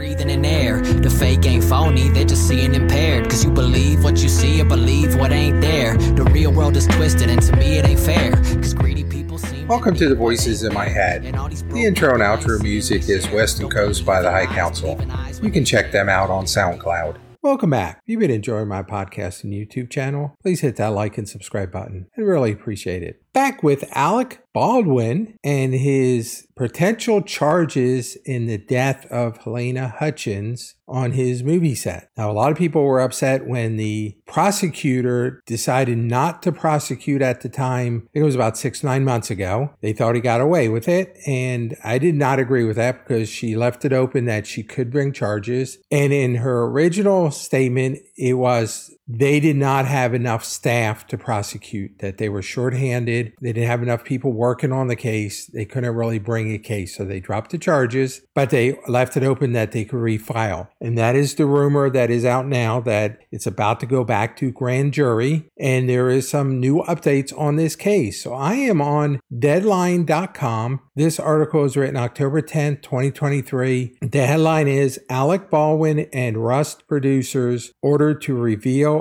breathing in air. The fake ain't phony, they're just seeing impaired. Cause you believe what you see or believe what ain't there. The real world is twisted, and to me it ain't fair. Cause greedy people seem. Welcome to the Voices in My Head. The intro and outro music is Western Coast by the High Council. You can check them out on SoundCloud. Welcome back. If you've been enjoying my podcast and YouTube channel, please hit that like and subscribe button. I'd really appreciate it. Back with Alec Baldwin and his potential charges in the death of Helena Hutchins on his movie set. Now, a lot of people were upset when the prosecutor decided not to prosecute at the time. I think it was about six, nine months ago. They thought he got away with it. And I did not agree with that because she left it open that she could bring charges. And in her original statement, it was they did not have enough staff to prosecute, that they were shorthanded. They didn't have enough people working on the case. They couldn't really bring a case. So they dropped the charges, but they left it open that they could refile. And that is the rumor that is out now that it's about to go back to grand jury. And there is some new updates on this case. So I am on deadline.com. This article is written October 10th, 2023. The headline is Alec Baldwin and Rust producers ordered to reveal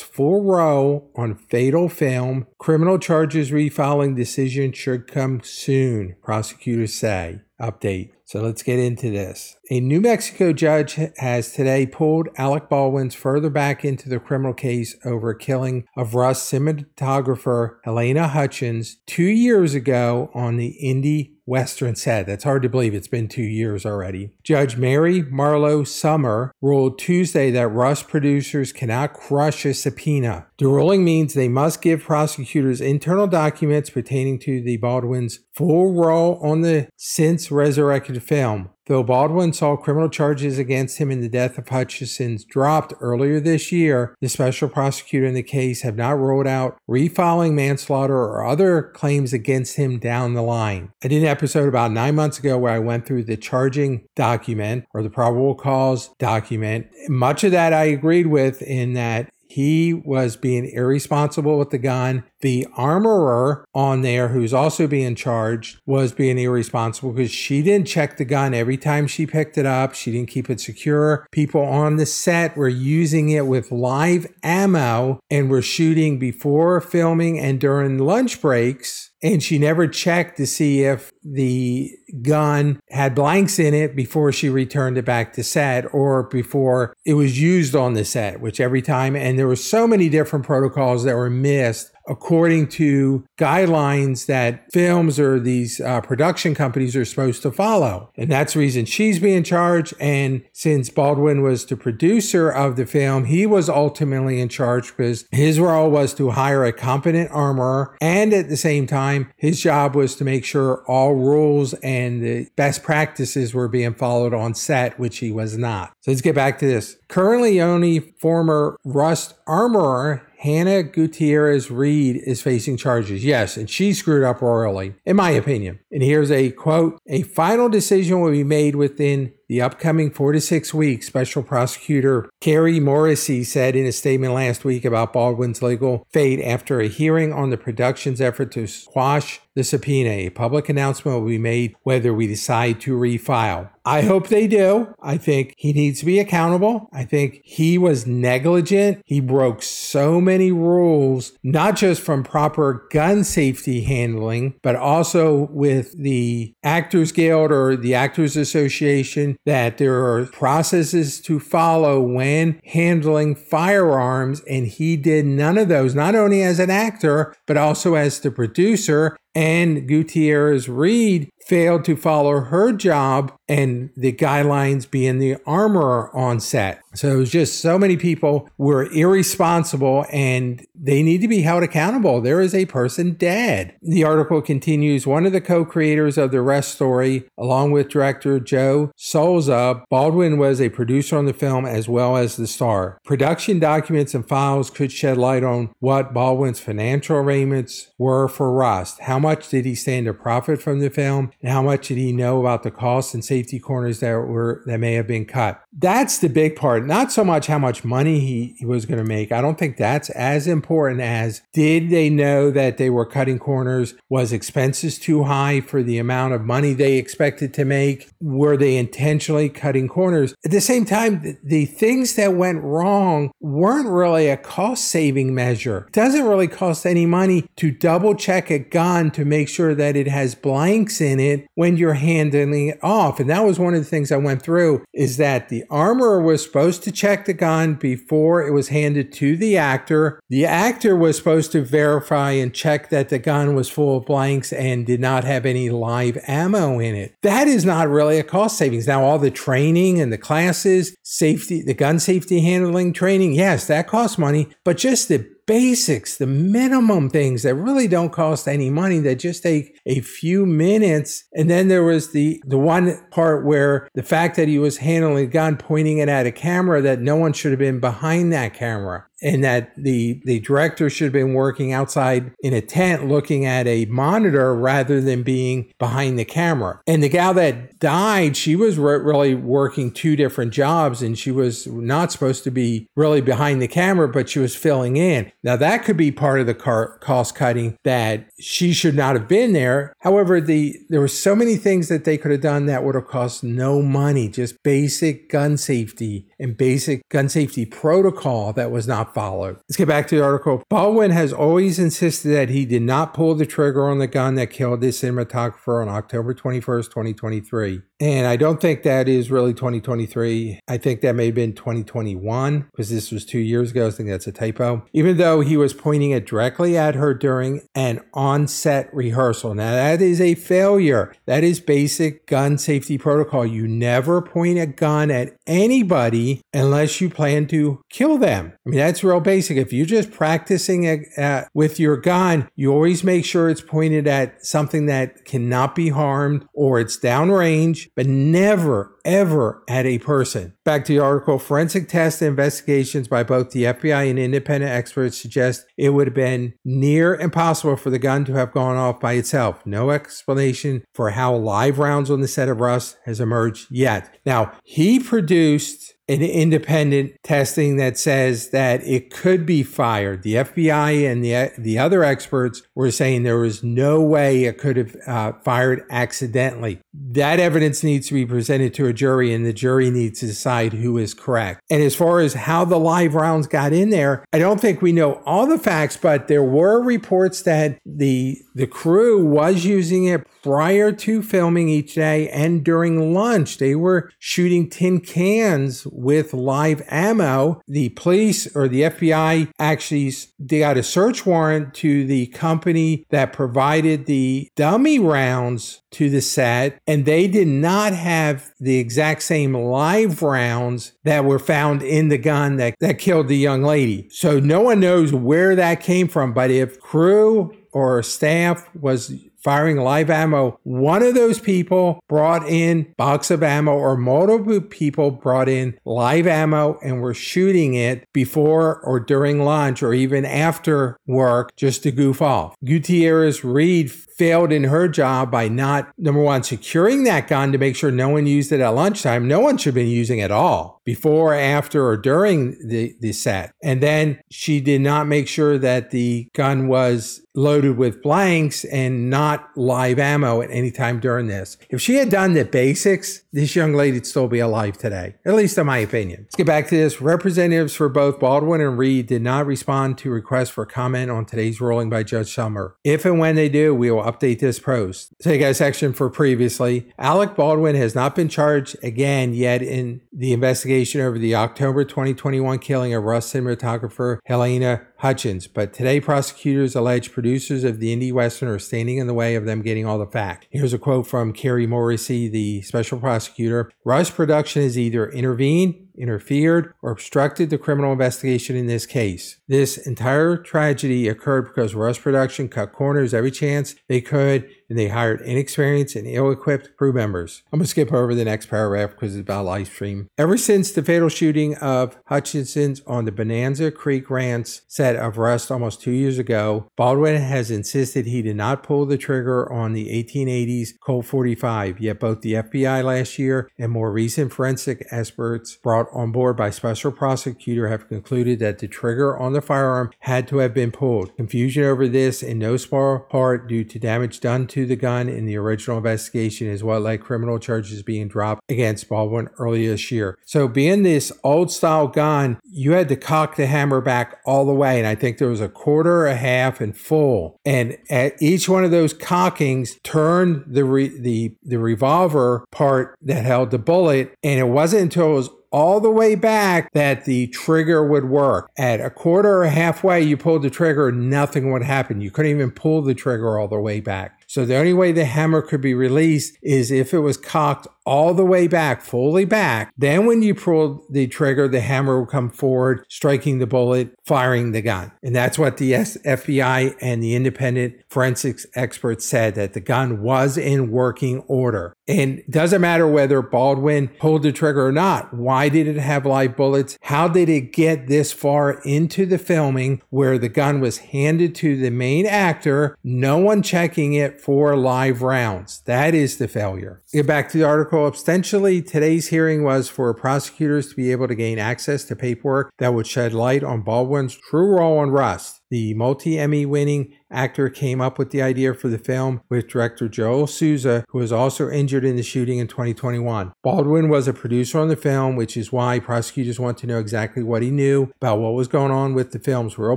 Full role on Fatal Film. Criminal charges refiling decision should come soon, prosecutors say. Update. So let's get into this. A New Mexico judge has today pulled Alec Baldwin's further back into the criminal case over killing of Rust cinematographer Helena Hutchins two years ago on the Indie Western set. That's hard to believe. It's been two years already. Judge Mary Marlowe Sommer ruled Tuesday that Rust producers cannot quash a subpoena. The ruling means they must give prosecutors internal documents pertaining to the Baldwin's full role on the since resurrected film. Though Baldwin saw criminal charges against him in the death of Hutchins dropped earlier this year, the special prosecutor in the case have not ruled out refiling manslaughter or other claims against him down the line. I did an episode about nine months ago where I went through the charging document or the probable cause document. Much of that I agreed with in that he was being irresponsible with the gun. The armorer on there, who's also being charged, was being irresponsible because she didn't check the gun every time she picked it up. She didn't keep it secure. People on the set were using it with live ammo and were shooting before filming and during lunch breaks and she never checked to see if the gun had blanks in it before she returned it back to set or before it was used on the set which every time and there were so many different protocols that were missed according to guidelines that films or these uh, production companies are supposed to follow. And that's the reason she's being charged. And since Baldwin was the producer of the film, he was ultimately in charge because his role was to hire a competent armorer. And at the same time, his job was to make sure all rules and the best practices were being followed on set, which he was not. So let's get back to this. Currently, only former Rust armorer Hannah Gutierrez Reed is facing charges. Yes, and she screwed up royally, in my opinion. And here's a quote A final decision will be made within the upcoming four to six weeks, Special Prosecutor Kari Morrissey said in a statement last week about Baldwin's legal fate after a hearing on the production's effort to squash the subpoena. A public announcement will be made whether we decide to refile. I hope they do. I think he needs to be accountable. I think he was negligent. He broke so many rules, not just from proper gun safety handling, but also with the Actors Guild or the Actors Association that there are processes to follow when handling firearms, and he did none of those, not only as an actor, but also as the producer. And Gutierrez Reed failed to follow her job and the guidelines being the armorer on set. So it was just so many people were irresponsible and they need to be held accountable. There is a person dead. The article continues one of the co creators of the Rust story, along with director Joe Souza, Baldwin was a producer on the film as well as the star. Production documents and files could shed light on what Baldwin's financial arrangements were for Rust, how much did he stand to profit from the film, and how much did he know about the costs and safety corners that were that may have been cut. That's the big part. Not so much how much money he, he was going to make. I don't think that's as important as did they know that they were cutting corners? Was expenses too high for the amount of money they expected to make? Were they intentionally cutting corners? At the same time, the, the things that went wrong weren't really a cost saving measure. It doesn't really cost any money to double check a gun to make sure that it has blanks in it when you're handling it off. And that was one of the things I went through is that the armorer was supposed to check the gun before it was handed to the actor. The actor was supposed to verify and check that the gun was full of blanks and did not have any live ammo in it. That is not really a cost savings. Now, all the training and the classes, safety, the gun safety handling training, yes, that costs money, but just the basics, the minimum things that really don't cost any money that just take a few minutes. And then there was the the one part where the fact that he was handling a gun, pointing it at a camera that no one should have been behind that camera and that the the director should have been working outside in a tent looking at a monitor rather than being behind the camera. And the gal that died, she was re- really working two different jobs and she was not supposed to be really behind the camera, but she was filling in. Now that could be part of the car- cost cutting that she should not have been there. However, the there were so many things that they could have done that would have cost no money, just basic gun safety and basic gun safety protocol that was not followed. Let's get back to the article. Baldwin has always insisted that he did not pull the trigger on the gun that killed the cinematographer on October 21st, 2023. And I don't think that is really 2023. I think that may have been 2021 because this was two years ago. I think that's a typo. Even though he was pointing it directly at her during an on set rehearsal. Now, that is a failure. That is basic gun safety protocol. You never point a gun at anybody unless you plan to kill them. I mean, that's real basic. If you're just practicing a, uh, with your gun, you always make sure it's pointed at something that cannot be harmed or it's downrange but never, ever at a person. Back to the article forensic tests and investigations by both the FBI and independent experts suggest it would have been near impossible for the gun to have gone off by itself. No explanation for how live rounds on the set of Rust has emerged yet. Now, he produced an independent testing that says that it could be fired. The FBI and the the other experts were saying there was no way it could have uh, fired accidentally. That evidence needs to be presented to a jury, and the jury needs to decide who is correct. And as far as how the live rounds got in there, I don't think we know all the facts, but there were reports that the the crew was using it prior to filming each day and during lunch. They were shooting tin cans with live ammo. The police or the FBI actually they got a search warrant to the company that provided the dummy rounds to the set, and they did not have the exact same live rounds that were found in the gun that, that killed the young lady. So no one knows where that came from, but if crew or staff was firing live ammo. One of those people brought in box of ammo or multiple people brought in live ammo and were shooting it before or during lunch or even after work just to goof off. Gutierrez Reed failed in her job by not, number one, securing that gun to make sure no one used it at lunchtime. No one should have been using it at all before, after, or during the, the set. And then she did not make sure that the gun was loaded with blanks and not live ammo at any time during this. If she had done the basics, this young lady'd still be alive today, at least in my opinion. Let's get back to this. Representatives for both Baldwin and Reed did not respond to requests for comment on today's ruling by Judge Sommer. If and when they do, we will update this post. Take a section for previously. Alec Baldwin has not been charged again yet in the investigation over the October 2021 killing of Rust cinematographer Halyna Hutchins, but today prosecutors allege producers of the Indie Western are standing in the way of them getting all the facts. Here's a quote from Kari Morrissey, the special prosecutor. Rust Production has either intervened interfered or obstructed the criminal investigation in this case. This entire tragedy occurred because Rust Production cut corners every chance they could and they hired inexperienced and ill-equipped crew members. I'm going to skip over the next paragraph because it's about live stream. Ever since the fatal shooting of Hutchinson's on the Bonanza Creek Ranch set of Rust almost two years ago, Baldwin has insisted he did not pull the trigger on the 1880s Colt 45, yet both the FBI last year and more recent forensic experts brought on board by special prosecutor have concluded that the trigger on the firearm had to have been pulled. Confusion over this in no small part due to damage done to the gun in the original investigation is what led criminal charges being dropped against Baldwin earlier this year. So, being this old style gun, you had to cock the hammer back all the way. And I think there was a quarter, a half, and full. And at each one of those cockings turned the, re- the, the revolver part that held the bullet. And it wasn't until it was all the way back that the trigger would work. At a quarter or halfway, you pulled the trigger, nothing would happen. You couldn't even pull the trigger all the way back. So the only way the hammer could be released is if it was cocked all the way back, fully back. Then when you pull the trigger, the hammer will come forward, striking the bullet, firing the gun. And that's what the FBI and the independent forensics experts said that the gun was in working order. And it doesn't matter whether Baldwin pulled the trigger or not. Why did it have live bullets? How did it get this far into the filming where the gun was handed to the main actor, no one checking it for live rounds? That is the failure. Get back to the article ostensibly today's hearing was for prosecutors to be able to gain access to paperwork that would shed light on Baldwin's true role in Rust. The multi Emmy winning actor came up with the idea for the film with director Joel Souza, who was also injured in the shooting in 2021. Baldwin was a producer on the film, which is why prosecutors want to know exactly what he knew about what was going on with the film's real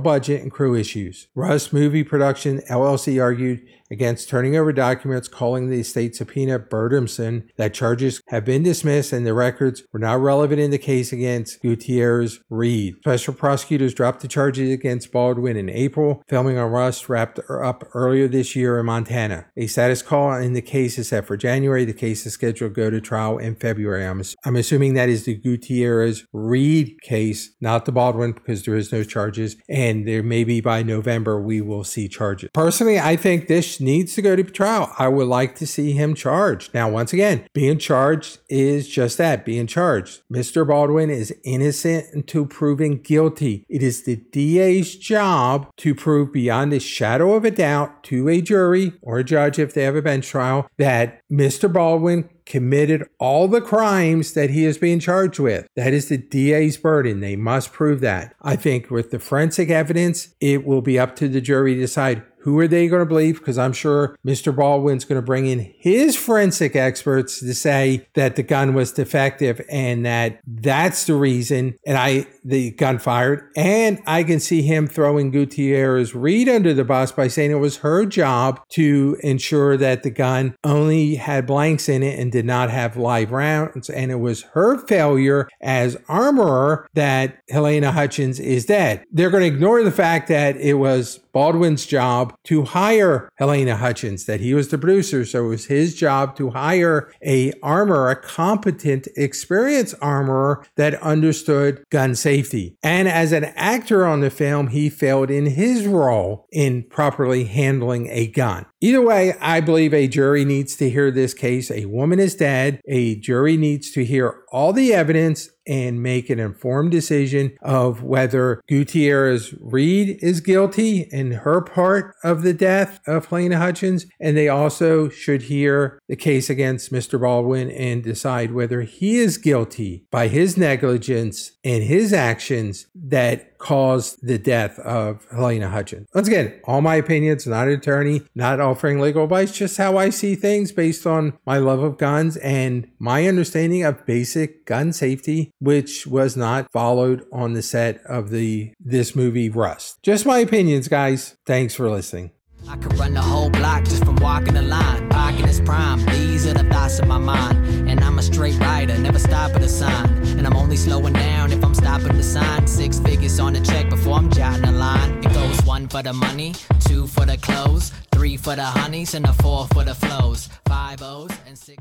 budget and crew issues. Rust Movie Production LLC argued against turning over documents, calling the state subpoena burdensome, that charges have been dismissed and the records were not relevant in the case against Gutierrez Reed. Special prosecutors dropped the charges against Baldwin in April. Filming on Rust wrapped up earlier this year in Montana. A status call in the case is set for January. The case is scheduled to go to trial in February. I'm, I'm assuming that is the Gutierrez Reed case, not the Baldwin, because there is no charges. And there may be by November we will see charges. Personally, I think this needs to go to trial. I would like to see him charged. Now, once again, being charged is just that being charged. Mr. Baldwin is innocent until proven guilty. It is the DA's job to prove beyond a shadow of a doubt to a jury or a judge if they have a bench trial that Mr. Baldwin committed all the crimes that he is being charged with. That is the DA's burden. They must prove that. I think with the forensic evidence, it will be up to the jury to decide who are they going to believe? Because I'm sure Mr. Baldwin's going to bring in his forensic experts to say that the gun was defective and that that's the reason. And I, the gun fired. And I can see him throwing Gutierrez Reed under the bus by saying it was her job to ensure that the gun only had blanks in it and did not have live rounds. And it was her failure as armorer that Helena Hutchins is dead. They're going to ignore the fact that it was Baldwin's job to hire Helena Hutchins, that he was the producer. So it was his job to hire a armorer, a competent, experienced armorer that understood gun safety. And as an actor on the film, he failed in his role in properly handling a gun. Either way, I believe a jury needs to hear this case. A woman is dead. A jury needs to hear all the evidence and make an informed decision of whether Gutierrez Reed is guilty in her part of the death of Halyna Hutchins. And they also should hear the case against Mr. Baldwin and decide whether he is guilty by his negligence and his actions that caused the death of Helena Hutchins. Once again, all my opinions, not an attorney, not offering legal advice, just how I see things based on my love of guns and my understanding of basic gun safety, which was not followed on the set of the this movie Rust. Just my opinions, guys. Thanks for listening. I could run the whole block just from walking the line. Is prime, these are the thoughts in my mind. And I'm a straight rider, never stop at a sign. And I'm only slowing down if I'm stopping the sign. Six figures on the check before I'm jotting the line. It goes one for the money, two for the clothes, three for the honeys, and a four for the flows. Five O's and six.